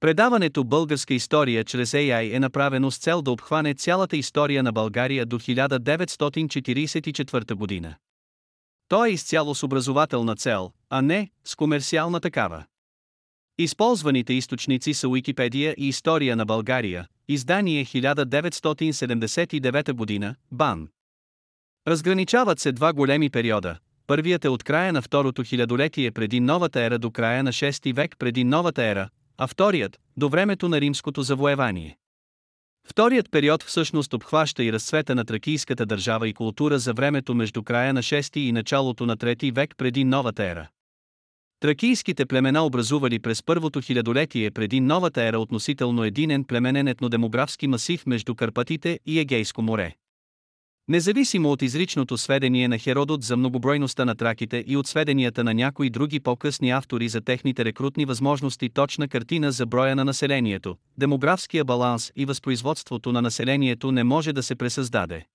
Предаването Българска история чрез AI е направено с цел да обхване цялата история на България до 1944 година. То е изцяло с образователна цел, а не с комерциална такава. Използваните източници са Уикипедия и История на България, издание 1979 година, БАН. Разграничават се два големи периода. Първият е от края на второто хилядолетие преди новата ера до края на 6 век преди новата ера, а вторият – до времето на римското завоевание. Вторият период всъщност обхваща и разцвета на тракийската държава и култура за времето между края на 6 и началото на 3 век преди новата ера. Тракийските племена образували през първото хилядолетие преди новата ера относително единен племенен етнодемографски масив между Карпатите и Егейско море. Независимо от изричното сведение на Херодот за многобройността на траките и от сведенията на някои други по-късни автори за техните рекрутни възможности точна картина за броя на населението, демографския баланс и възпроизводството на населението не може да се пресъздаде.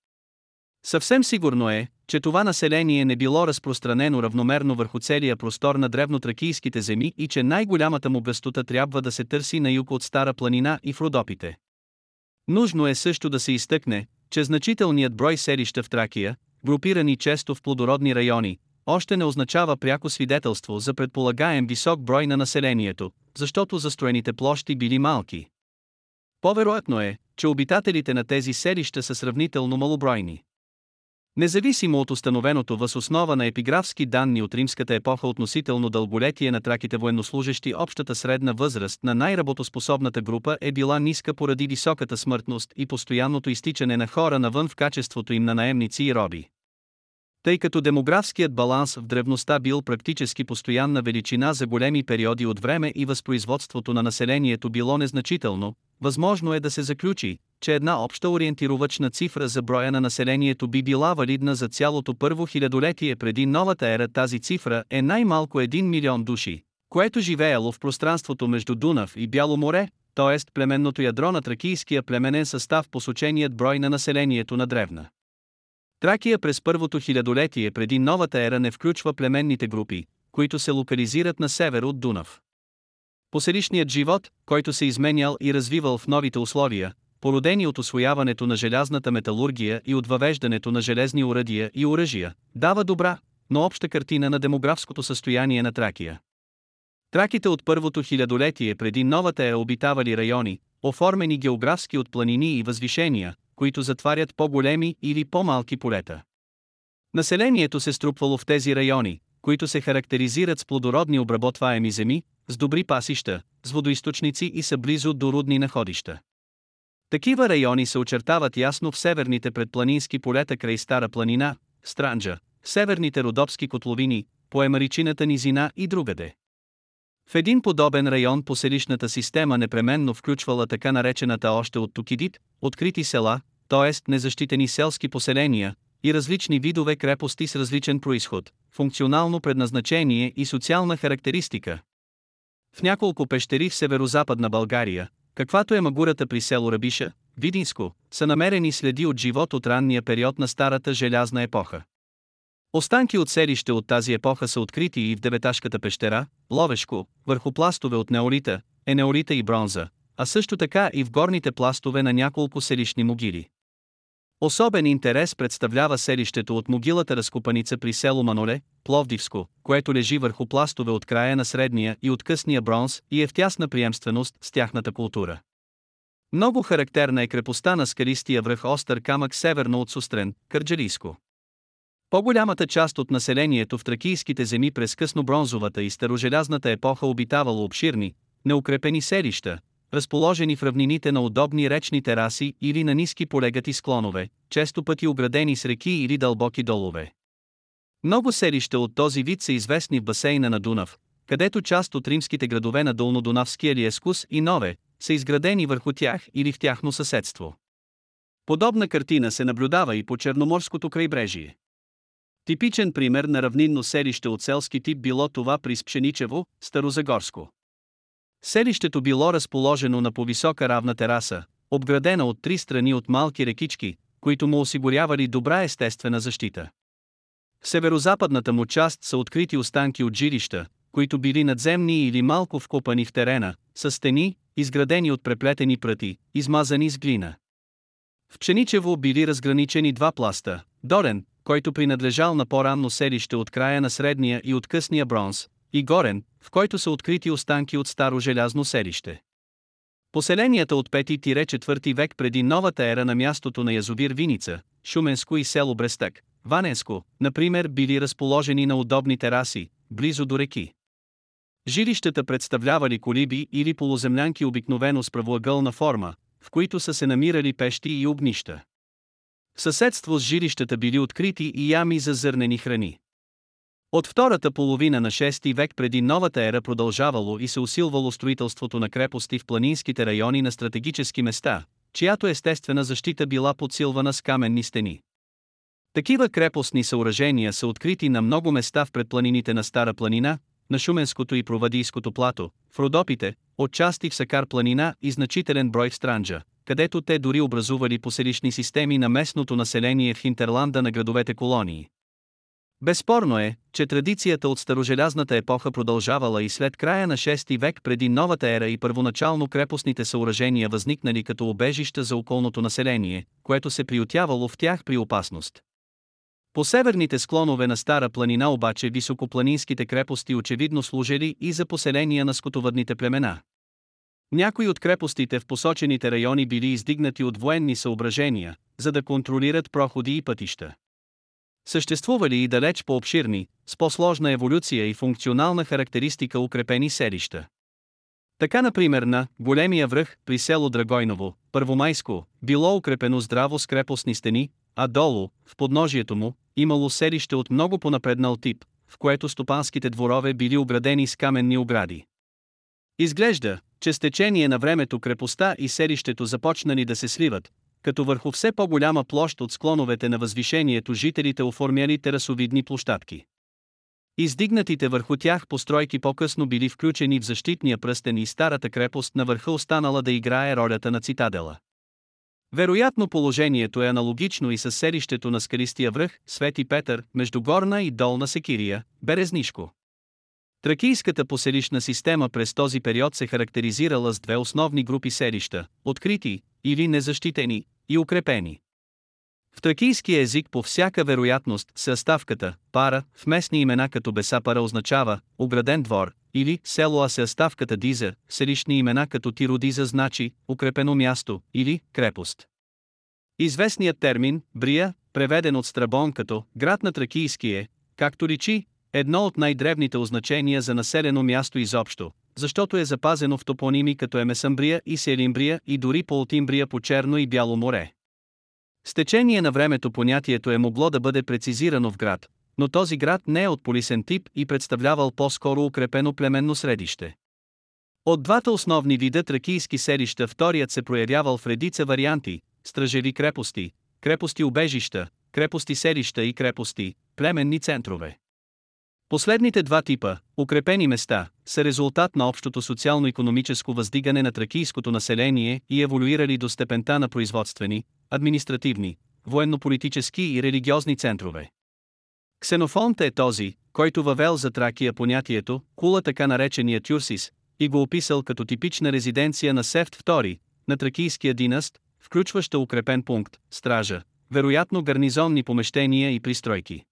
Съвсем сигурно е, че това население не било разпространено равномерно върху целия простор на древнотракийските земи и че най-голямата му гъстота трябва да се търси на юг от Стара планина и в Родопите. Нужно е също да се изтъкне, че значителният брой селища в Тракия, групирани често в плодородни райони, още не означава пряко свидетелство за предполагаем висок брой на населението, защото застроените площи били малки. По-вероятно е, че обитателите на тези селища са сравнително малобройни. Независимо от установеното въз основа на епиграфски данни от римската епоха относително дълголетие на траките военнослужащи общата средна възраст на най-работоспособната група е била ниска поради високата смъртност и постоянното изтичане на хора навън в качеството им на наемници и роби. Тъй като демографският баланс в древността бил практически постоянна величина за големи периоди от време и възпроизводството на населението било незначително, възможно е да се заключи, че една обща ориентировачна цифра за броя на населението би била валидна за цялото първо хилядолетие преди новата ера. Тази цифра е най-малко 1 милион души, което живеело в пространството между Дунав и Бяло море, т.е. племенното ядро на тракийския племенен състав посоченият брой на населението на древна. Тракия през първото хилядолетие преди новата ера не включва племенните групи, които се локализират на север от Дунав. Поселищният живот, който се изменял и развивал в новите условия, породени от освояването на желязната металургия и от въвеждането на железни уръдия и оръжия, дава добра, но обща картина на демографското състояние на Тракия. Траките от първото хилядолетие преди новата е обитавали райони, оформени географски от планини и възвишения, които затварят по-големи или по-малки полета. Населението се струпвало в тези райони, които се характеризират с плодородни обработваеми земи, с добри пасища, с водоисточници и са близо до рудни находища. Такива райони се очертават ясно в северните предпланински полета край Стара планина, Странджа, северните родопски котловини, поемаричината низина и другаде. В един подобен район поселищната система непременно включвала така наречената още от Тукидит, открити села, т.е. незащитени селски поселения, и различни видове крепости с различен происход, функционално предназначение и социална характеристика. В няколко пещери в северо-западна България, каквато е магурата при село Рабиша, Видинско, са намерени следи от живот от ранния период на старата желязна епоха. Останки от селище от тази епоха са открити и в Деветашката пещера, Ловешко, върху пластове от неолита, енеолита и бронза, а също така и в горните пластове на няколко селищни могили. Особен интерес представлява селището от могилата разкопаница при село Маноле, Пловдивско, което лежи върху пластове от края на средния и от късния бронз и е в тясна приемственост с тяхната култура. Много характерна е крепостта на скалистия връх Остър камък северно от Сустрен, Кърджалийско. По-голямата част от населението в тракийските земи през късно-бронзовата и старожелязната епоха обитавало обширни, неукрепени селища, разположени в равнините на удобни речни тераси или на ниски полегати склонове, често пъти оградени с реки или дълбоки долове. Много селища от този вид са известни в басейна на Дунав, където част от римските градове на Долнодунавския Лиескус и Нове са изградени върху тях или в тяхно съседство. Подобна картина се наблюдава и по Черноморското крайбрежие. Типичен пример на равнинно селище от селски тип било това при Спшеничево, Старозагорско. Селището било разположено на повисока равна тераса, обградена от три страни от малки рекички, които му осигурявали добра естествена защита. В северо-западната му част са открити останки от жилища, които били надземни или малко вкопани в терена, с стени, изградени от преплетени пръти, измазани с глина. В Пшеничево били разграничени два пласта, Дорен, който принадлежал на по-ранно селище от края на средния и от късния бронз, и Горен, в който са открити останки от старо желязно селище. Поселенията от 5-4 век преди новата ера на мястото на язовир Виница, Шуменско и село Брестък, Ваненско, например, били разположени на удобни тераси, близо до реки. Жилищата представлявали колиби или полуземлянки обикновено с правоъгълна форма, в които са се намирали пещи и огнища. В съседство с жилищата били открити и ями за зърнени храни. От втората половина на 6 век преди новата ера продължавало и се усилвало строителството на крепости в планинските райони на стратегически места, чиято естествена защита била подсилвана с каменни стени. Такива крепостни съоръжения са открити на много места в предпланините на Стара планина, на Шуменското и Провадийското плато, в Родопите, отчасти в Сакар планина и значителен брой в Странджа, където те дори образували поселищни системи на местното население в хинтерланда на градовете колонии. Безспорно е, че традицията от старожелязната епоха продължавала и след края на 6 век преди новата ера и първоначално крепостните съоръжения възникнали като обежища за околното население, което се приютявало в тях при опасност. По северните склонове на Стара планина обаче високопланинските крепости очевидно служили и за поселения на скотовъдните племена. Някои от крепостите в посочените райони били издигнати от военни съображения, за да контролират проходи и пътища. Съществували и далеч по-обширни, с по-сложна еволюция и функционална характеристика укрепени селища. Така например на големия връх при село Драгойново, Първомайско, било укрепено здраво с крепостни стени, а долу, в подножието му, имало селище от много понапреднал тип, в което стопанските дворове били оградени с каменни огради. Изглежда, че с течение на времето крепостта и селището започнали да се сливат, като върху все по-голяма площ от склоновете на възвишението жителите оформяли терасовидни площадки. Издигнатите върху тях постройки по-късно били включени в защитния пръстен и старата крепост на върха останала да играе ролята на цитадела. Вероятно положението е аналогично и с селището на скалистия връх, Свети Петър, между Горна и Долна Секирия, Березнишко. Тракийската поселищна система през този период се характеризирала с две основни групи селища – открити или незащитени и укрепени. В тракийския език по всяка вероятност съставката пара в местни имена като Бесапара означава ограден двор или село а съставката Диза в селищни имена като Тиродиза значи укрепено място или крепост. Известният термин Брия, преведен от Страбон като град на Тракийски е, както личи, едно от най-древните означения за населено място изобщо, защото е запазено в топоними като Емесамбрия и Селимбрия и дори Полтимбрия по Черно и Бяло море. С течение на времето понятието е могло да бъде прецизирано в град, но този град не е от полисен тип и представлявал по-скоро укрепено племенно средище. От двата основни вида тракийски селища вторият се проявявал в редица варианти – стражеви крепости, крепости убежища, крепости селища и крепости, племенни центрове. Последните два типа, укрепени места, са резултат на общото социално-економическо въздигане на тракийското население и еволюирали до степента на производствени, административни, военно-политически и религиозни центрове. Ксенофонт е този, който въвел за Тракия понятието, кула така наречения Тюрсис, и го описал като типична резиденция на Сефт II, на тракийския династ, включваща укрепен пункт, стража, вероятно гарнизонни помещения и пристройки.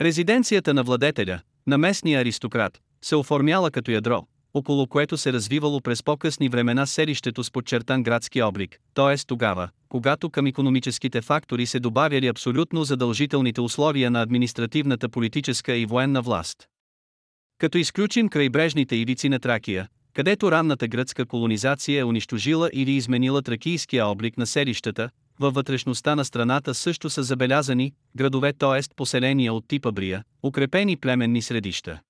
Резиденцията на владетеля, на местния аристократ, се оформяла като ядро, около което се развивало през по-късни времена селището с подчертан градски облик, т.е. тогава, когато към економическите фактори се добавяли абсолютно задължителните условия на административната политическа и военна власт. Като изключим крайбрежните ивици на Тракия, където ранната гръцка колонизация е унищожила или изменила тракийския облик на селищата, във вътрешността на страната също са забелязани градове, т.е. поселения от типа Брия, укрепени племенни средища.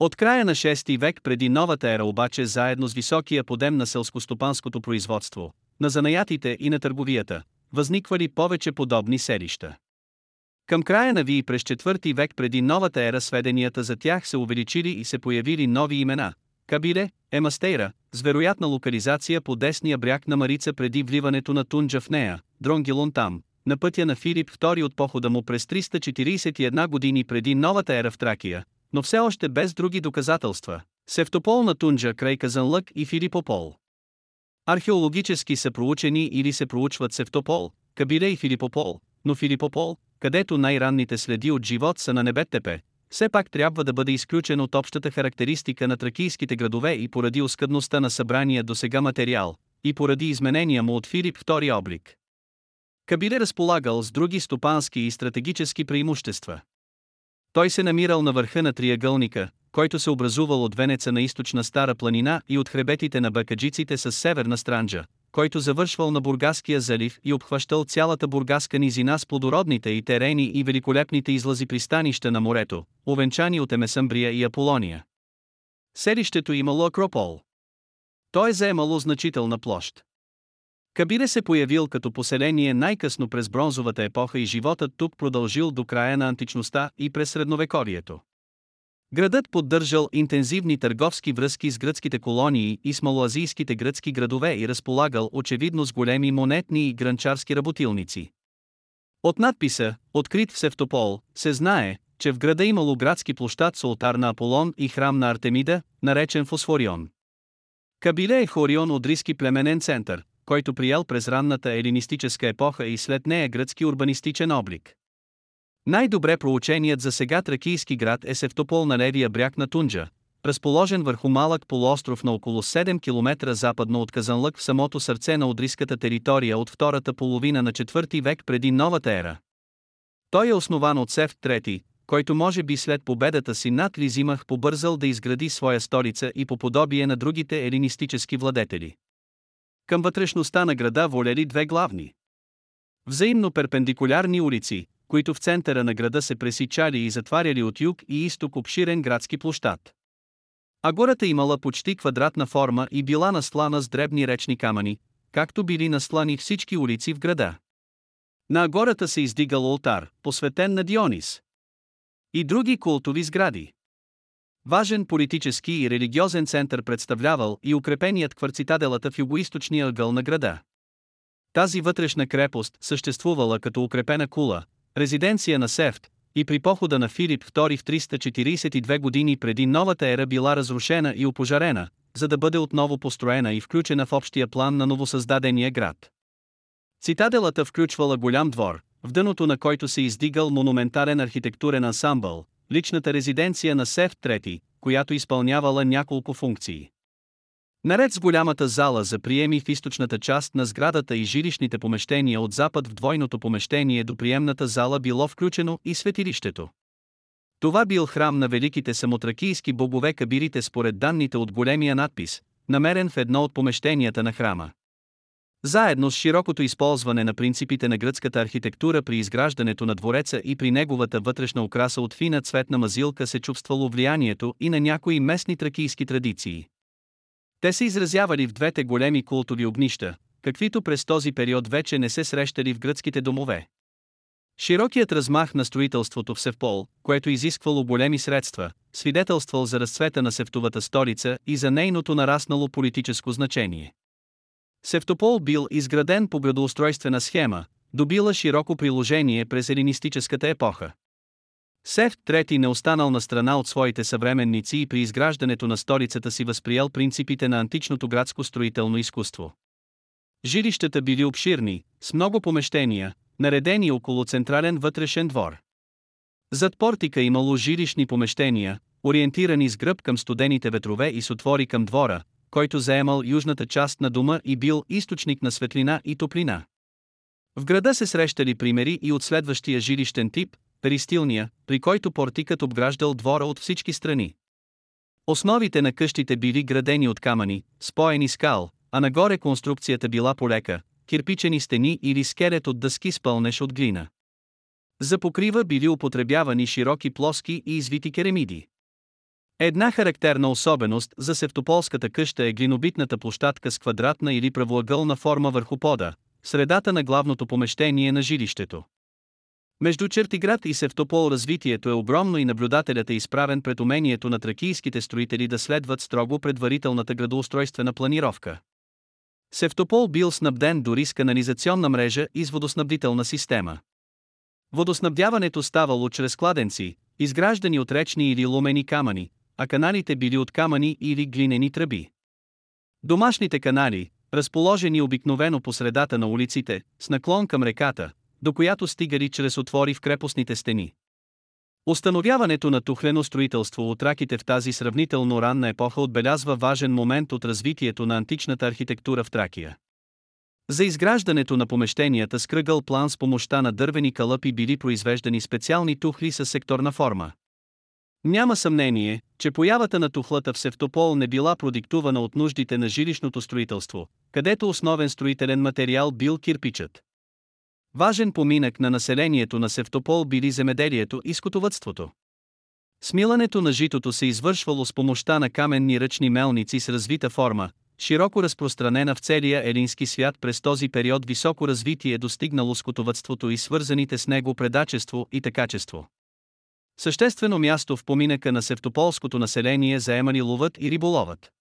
От края на 6 век преди новата ера обаче заедно с високия подем на селскостопанското производство, на занаятите и на търговията, възниквали повече подобни селища. Към края на Ви през 4 век преди новата ера сведенията за тях се увеличили и се появили нови имена, Кабиле, Емастейра, с вероятна локализация по десния бряг на Марица преди вливането на Тунджа в нея, Дронгилон там, на пътя на Филип II от похода му през 341 години преди новата ера в Тракия, но все още без други доказателства, Севтополна тунджа край Казанлък и Филипопол. Археологически са проучени или се проучват Севтопол, Кабиле и Филипопол, но Филипопол, където най-ранните следи от живот са на Небеттепе, все пак трябва да бъде изключен от общата характеристика на тракийските градове и поради оскъдността на събрания до сега материал, и поради изменения му от Филип II облик. Кабиле разполагал с други стопански и стратегически преимущества. Той се намирал на върха на триъгълника, който се образувал от венеца на източна Стара планина и от хребетите на бакаджиците с северна странджа, който завършвал на Бургаския залив и обхващал цялата бургаска низина с плодородните и терени и великолепните излази пристанища на морето, овенчани от Емесамбрия и Аполония. Селището имало Акропол. Той е заемало значителна площ. Кабире се появил като поселение най-късно през бронзовата епоха и животът тук продължил до края на античността и през средновекорието. Градът поддържал интензивни търговски връзки с гръцките колонии и с малоазийските гръцки градове и разполагал очевидно с големи монетни и гранчарски работилници. От надписа, открит в Севтопол, се знае, че в града имало градски площад с алтар на Аполон и храм на Артемида, наречен Фосфорион. Кабиле е хорион одрийски племенен център, който приял през ранната елинистическа епоха и след нея гръцки урбанистичен облик. Най-добре проученият за сега тракийски град е Севтопол на левия бряг на Тунджа, разположен върху малък полуостров на около 7 км западно от Казанлък в самото сърце на Одриската територия от втората половина на 4 век преди новата ера. Той е основан от Севт III, който може би след победата си над Лизимах побързал да изгради своя столица и по подобие на другите елинистически владетели. Към вътрешността на града волели две главни. Взаимно перпендикулярни улици, които в центъра на града се пресичали и затваряли от юг и изток обширен градски площад. А гората имала почти квадратна форма и била наслана с дребни речни камъни, както били наслани всички улици в града. На агората се издигал олтар, посветен на Дионис. И други култови сгради. Важен политически и религиозен център представлявал и укрепеният кварцитаделата в югоисточния ъгъл на града. Тази вътрешна крепост съществувала като укрепена кула, резиденция на Сефт, и при похода на Филип II в 342 години преди новата ера била разрушена и опожарена, за да бъде отново построена и включена в общия план на новосъздадения град. Цитаделата включвала голям двор, в дъното на който се издигал монументален архитектурен ансамбъл, личната резиденция на Сефт III, която изпълнявала няколко функции. Наред с голямата зала за приеми в източната част на сградата и жилищните помещения от запад в двойното помещение до приемната зала било включено и светилището. Това бил храм на великите самотракийски богове кабирите според данните от големия надпис, намерен в едно от помещенията на храма. Заедно с широкото използване на принципите на гръцката архитектура при изграждането на двореца и при неговата вътрешна украса от фина цветна мазилка се чувствало влиянието и на някои местни тракийски традиции. Те се изразявали в двете големи култови огнища, каквито през този период вече не се срещали в гръцките домове. Широкият размах на строителството в Севпол, което изисквало големи средства, свидетелствал за разцвета на севтовата столица и за нейното нараснало политическо значение. Севтопол бил изграден по градоустройствена схема, добила широко приложение през елинистическата епоха. Сефт III не останал на страна от своите съвременници и при изграждането на столицата си възприел принципите на античното градско строително изкуство. Жилищата били обширни, с много помещения, наредени около централен вътрешен двор. Зад портика имало жилищни помещения, ориентирани с гръб към студените ветрове и с отвори към двора, който заемал южната част на дома и бил източник на светлина и топлина. В града се срещали примери и от следващия жилищен тип, перистилния, при който портикът обграждал двора от всички страни. Основите на къщите били градени от камъни, споени скал, а нагоре конструкцията била полека, кирпичени стени или скелет от дъски с пълнеш от глина. За покрива били употребявани широки плоски и извити керамиди. Една характерна особеност за севтополската къща е глинобитната площадка с квадратна или правоъгълна форма върху пода, средата на главното помещение на жилището. Между Чертиград и Севтопол развитието е огромно и наблюдателят е изправен пред умението на тракийските строители да следват строго предварителната градоустройствена планировка. Севтопол бил снабден дори с канализационна мрежа и с водоснабдителна система. Водоснабдяването ставало чрез кладенци, изграждани от речни или лумени камъни, а каналите били от камъни или глинени тръби. Домашните канали, разположени обикновено по средата на улиците, с наклон към реката, до която стигали чрез отвори в крепостните стени. Установяването на тухлено строителство от раките в тази сравнително ранна епоха отбелязва важен момент от развитието на античната архитектура в Тракия. За изграждането на помещенията с кръгъл план с помощта на дървени калъпи били произвеждани специални тухли с секторна форма. Няма съмнение, че появата на тухлата в Севтопол не била продиктувана от нуждите на жилищното строителство, където основен строителен материал бил кирпичът. Важен поминък на населението на Севтопол били земеделието и скотовътството. Смилането на житото се извършвало с помощта на каменни ръчни мелници с развита форма, широко разпространена в целия елински свят през този период високо развитие достигнало скотовътството и свързаните с него предачество и такачество. Съществено място в поминъка на севтополското население заемани ловът и риболовът.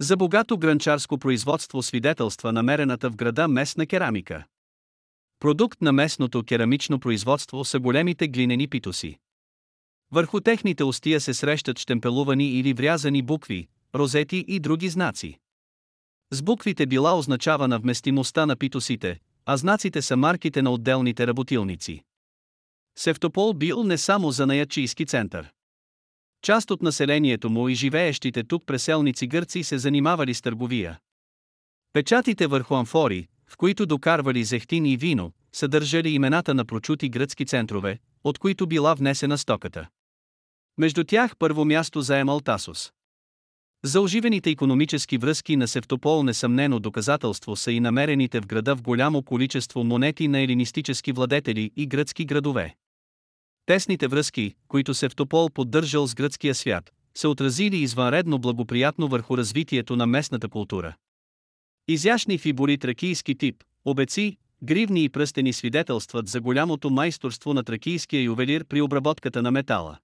За богато гранчарско производство свидетелства намерената в града местна керамика. Продукт на местното керамично производство са големите глинени питоси. Върху техните устия се срещат штемпелувани или врязани букви, розети и други знаци. С буквите била означавана вместимостта на питосите, а знаците са марките на отделните работилници. Севтопол бил не само за наячийски център. Част от населението му и живеещите тук преселници гърци се занимавали с търговия. Печатите върху амфори, в които докарвали зехтин и вино, съдържали имената на прочути гръцки центрове, от които била внесена стоката. Между тях първо място заемал Тасос. За оживените економически връзки на Севтопол несъмнено доказателство са и намерените в града в голямо количество монети на елинистически владетели и гръцки градове. Тесните връзки, които Севтопол поддържал с гръцкия свят, се отразили извънредно благоприятно върху развитието на местната култура. Изящни фибури тракийски тип, обеци, гривни и пръстени свидетелстват за голямото майсторство на тракийския ювелир при обработката на метала.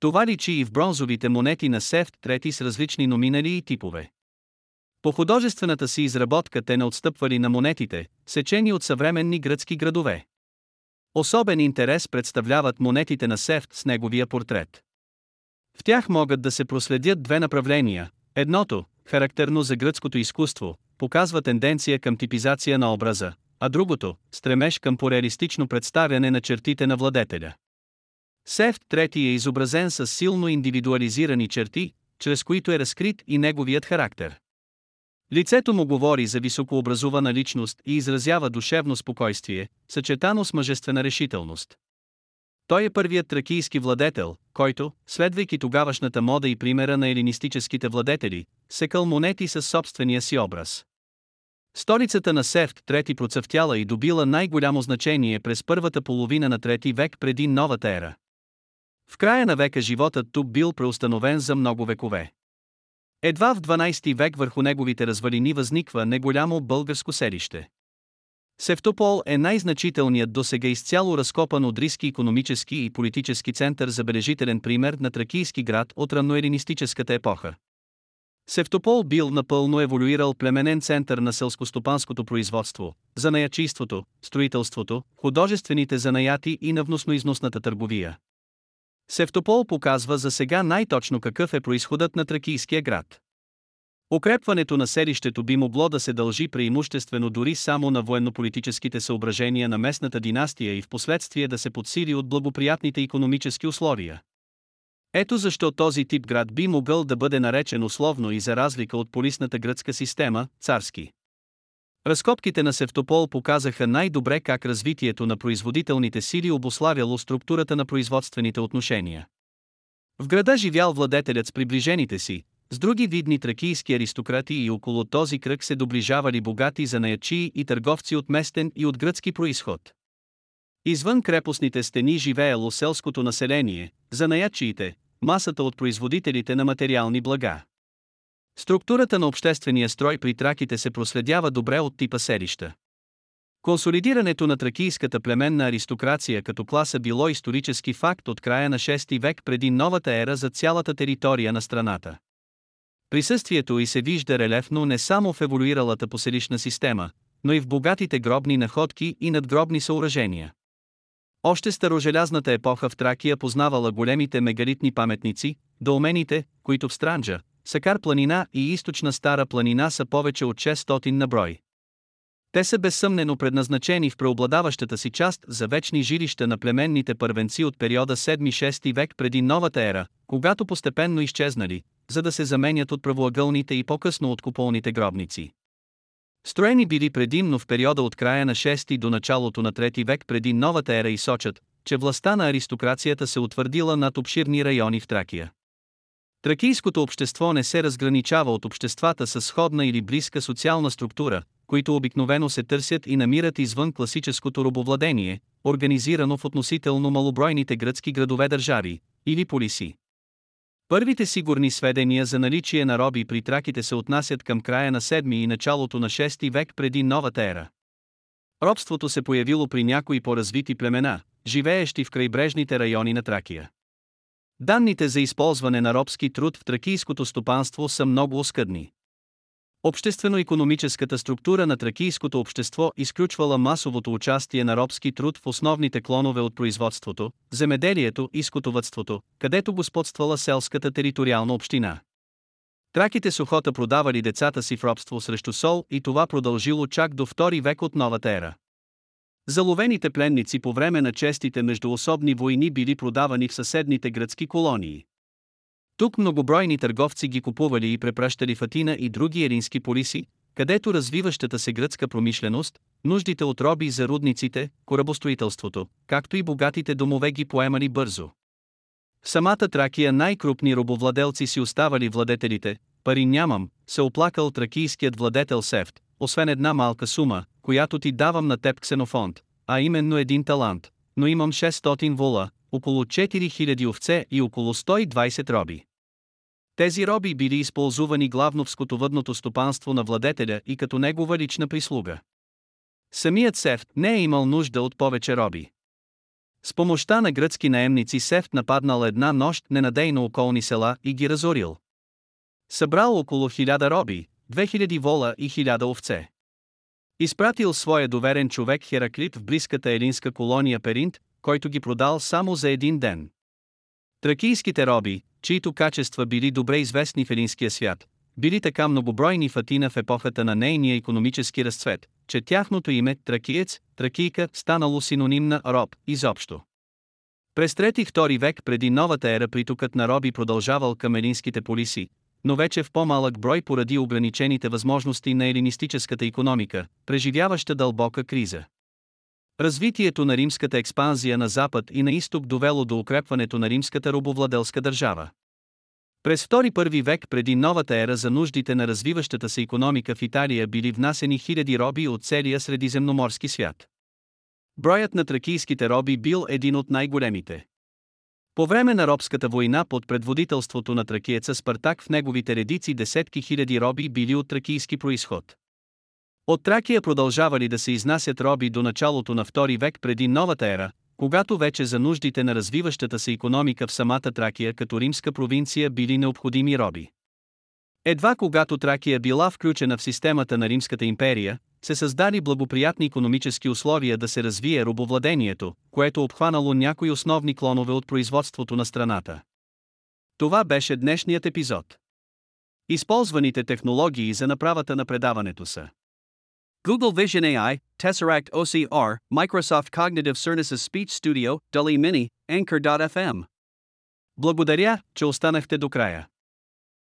Това личи и в бронзовите монети на Сефт трети с различни номинали и типове. По художествената си изработка те не отстъпвали на монетите, сечени от съвременни гръцки градове. Особен интерес представляват монетите на Сефт с неговия портрет. В тях могат да се проследят две направления. Едното, характерно за гръцкото изкуство, показва тенденция към типизация на образа, а другото – стремеж към пореалистично представяне на чертите на владетеля. Сефт трети е изобразен с силно индивидуализирани черти, чрез които е разкрит и неговият характер. Лицето му говори за високообразувана личност и изразява душевно спокойствие, съчетано с мъжествена решителност. Той е първият тракийски владетел, който, следвайки тогавашната мода и примера на елинистическите владетели, секал монети със собствения си образ. Столицата на Сефт трети процъфтяла и добила най-голямо значение през първата половина на трети век преди новата ера. В края на века животът тук бил преустановен за много векове. Едва в 12 век върху неговите развалини възниква неголямо българско селище. Севтопол е най-значителният досега изцяло разкопан от риски економически и политически център забележителен пример на тракийски град от ранноелинистическата епоха. Севтопол бил напълно еволюирал племенен център на селскостопанското производство, занаячийството, строителството, художествените занаяти и на вносно-износната търговия. Севтопол показва за сега най-точно какъв е происходът на тракийския град. Укрепването на селището би могло да се дължи преимуществено дори само на военно-политическите съображения на местната династия и в последствие да се подсили от благоприятните економически условия. Ето защо този тип град би могъл да бъде наречен условно и за разлика от полисната гръцка система, царски. Разкопките на Севтопол показаха най-добре как развитието на производителните сили обославяло структурата на производствените отношения. В града живял владетелят с приближените си, с други видни тракийски аристократи и около този кръг се доближавали богати занаячии и търговци от местен и от гръцки происход. Извън крепостните стени живеело селското население, занаячиите, масата от производителите на материални блага. Структурата на обществения строй при траките се проследява добре от типа селища. Консолидирането на тракийската племенна аристокрация като класа било исторически факт от края на 6 век преди новата ера за цялата територия на страната. Присъствието й се вижда релефно не само в еволюиралата поселищна система, но и в богатите гробни находки и надгробни съоръжения. Още старожелязната епоха в Тракия познавала големите мегалитни паметници, доумените, които в Странджа, Сакар планина и източна Стара планина са повече от 600 на брой. Те са безсъмнено предназначени в преобладаващата си част за вечни жилища на племенните първенци от периода 7-6 век преди новата ера, когато постепенно изчезнали, за да се заменят от правоъгълните и по-късно от куполните гробници. Строени били предимно в периода от края на 6 до началото на 3 век преди новата ера и сочат, че властта на аристокрацията се утвърдила над обширни райони в Тракия. Тракийското общество не се разграничава от обществата с сходна или близка социална структура, които обикновено се търсят и намират извън класическото робовладение, организирано в относително малобройните гръцки градове-държави, или полиси. Първите сигурни сведения за наличие на роби при траките се отнасят към края на 7 и началото на 6 век преди новата ера. Робството се появило при някои по-развити племена, живеещи в крайбрежните райони на Тракия. Данните за използване на робски труд в тракийското стопанство са много оскъдни. Обществено-економическата структура на тракийското общество изключвала масовото участие на робски труд в основните клонове от производството, земеделието и скотовътството, където господствала селската териториална община. Траките с охота продавали децата си в робство срещу сол и това продължило чак до втори век от новата ера. Заловените пленници по време на честите междуособни войни били продавани в съседните гръцки колонии. Тук многобройни търговци ги купували и препращали в Атина и други ерински полиси, където развиващата се гръцка промишленост, нуждите от роби за рудниците, корабостроителството, както и богатите домове ги поемали бързо. В самата Тракия най-крупни робовладелци си оставали владетелите, пари нямам, се оплакал тракийският владетел Сефт, освен една малка сума, която ти давам на теб ксенофонд, а именно един талант, но имам 600 вола, около 4000 овце и около 120 роби. Тези роби били използвани главно в скотовъдното стопанство на владетеля и като негова лична прислуга. Самият Сефт не е имал нужда от повече роби. С помощта на гръцки наемници Сефт нападнал една нощ ненадейно околни села и ги разорил. Събрал около 1000 роби, 2000 вола и 1000 овце. Изпратил своя доверен човек Хераклит в близката елинска колония Перинт, който ги продал само за един ден. Тракийските роби, чието качества били добре известни в елинския свят, били така многобройни в Атина в епохата на нейния економически разцвет, че тяхното име Тракиец, Тракийка станало синоним на роб изобщо. През 3-2 век преди новата ера притокът на роби продължавал към елинските полиси, но вече в по-малък брой поради ограничените възможности на елинистическата економика, преживяваща дълбока криза. Развитието на римската експанзия на запад и на изток довело до укрепването на римската робовладелска държава. През втори първи век преди новата ера за нуждите на развиващата се економика в Италия били внасени хиляди роби от целия средиземноморски свят. Броят на тракийските роби бил един от най-големите. По време на робската война под предводителството на тракиеца Спартак в неговите редици десетки хиляди роби били от тракийски происход. От Тракия продължавали да се изнасят роби до началото на втори век преди новата ера, когато вече за нуждите на развиващата се економика в самата Тракия като римска провинция били необходими роби. Едва когато Тракия била включена в системата на Римската империя, се създали благоприятни економически условия да се развие робовладението, което обхванало някои основни клонове от производството на страната. Това беше днешният епизод. Използваните технологии за направата на предаването са Google Vision AI, Tesseract OCR, Microsoft Cognitive Services Speech Studio, DALI Mini, Anchor.fm. Благодаря, че останахте до края.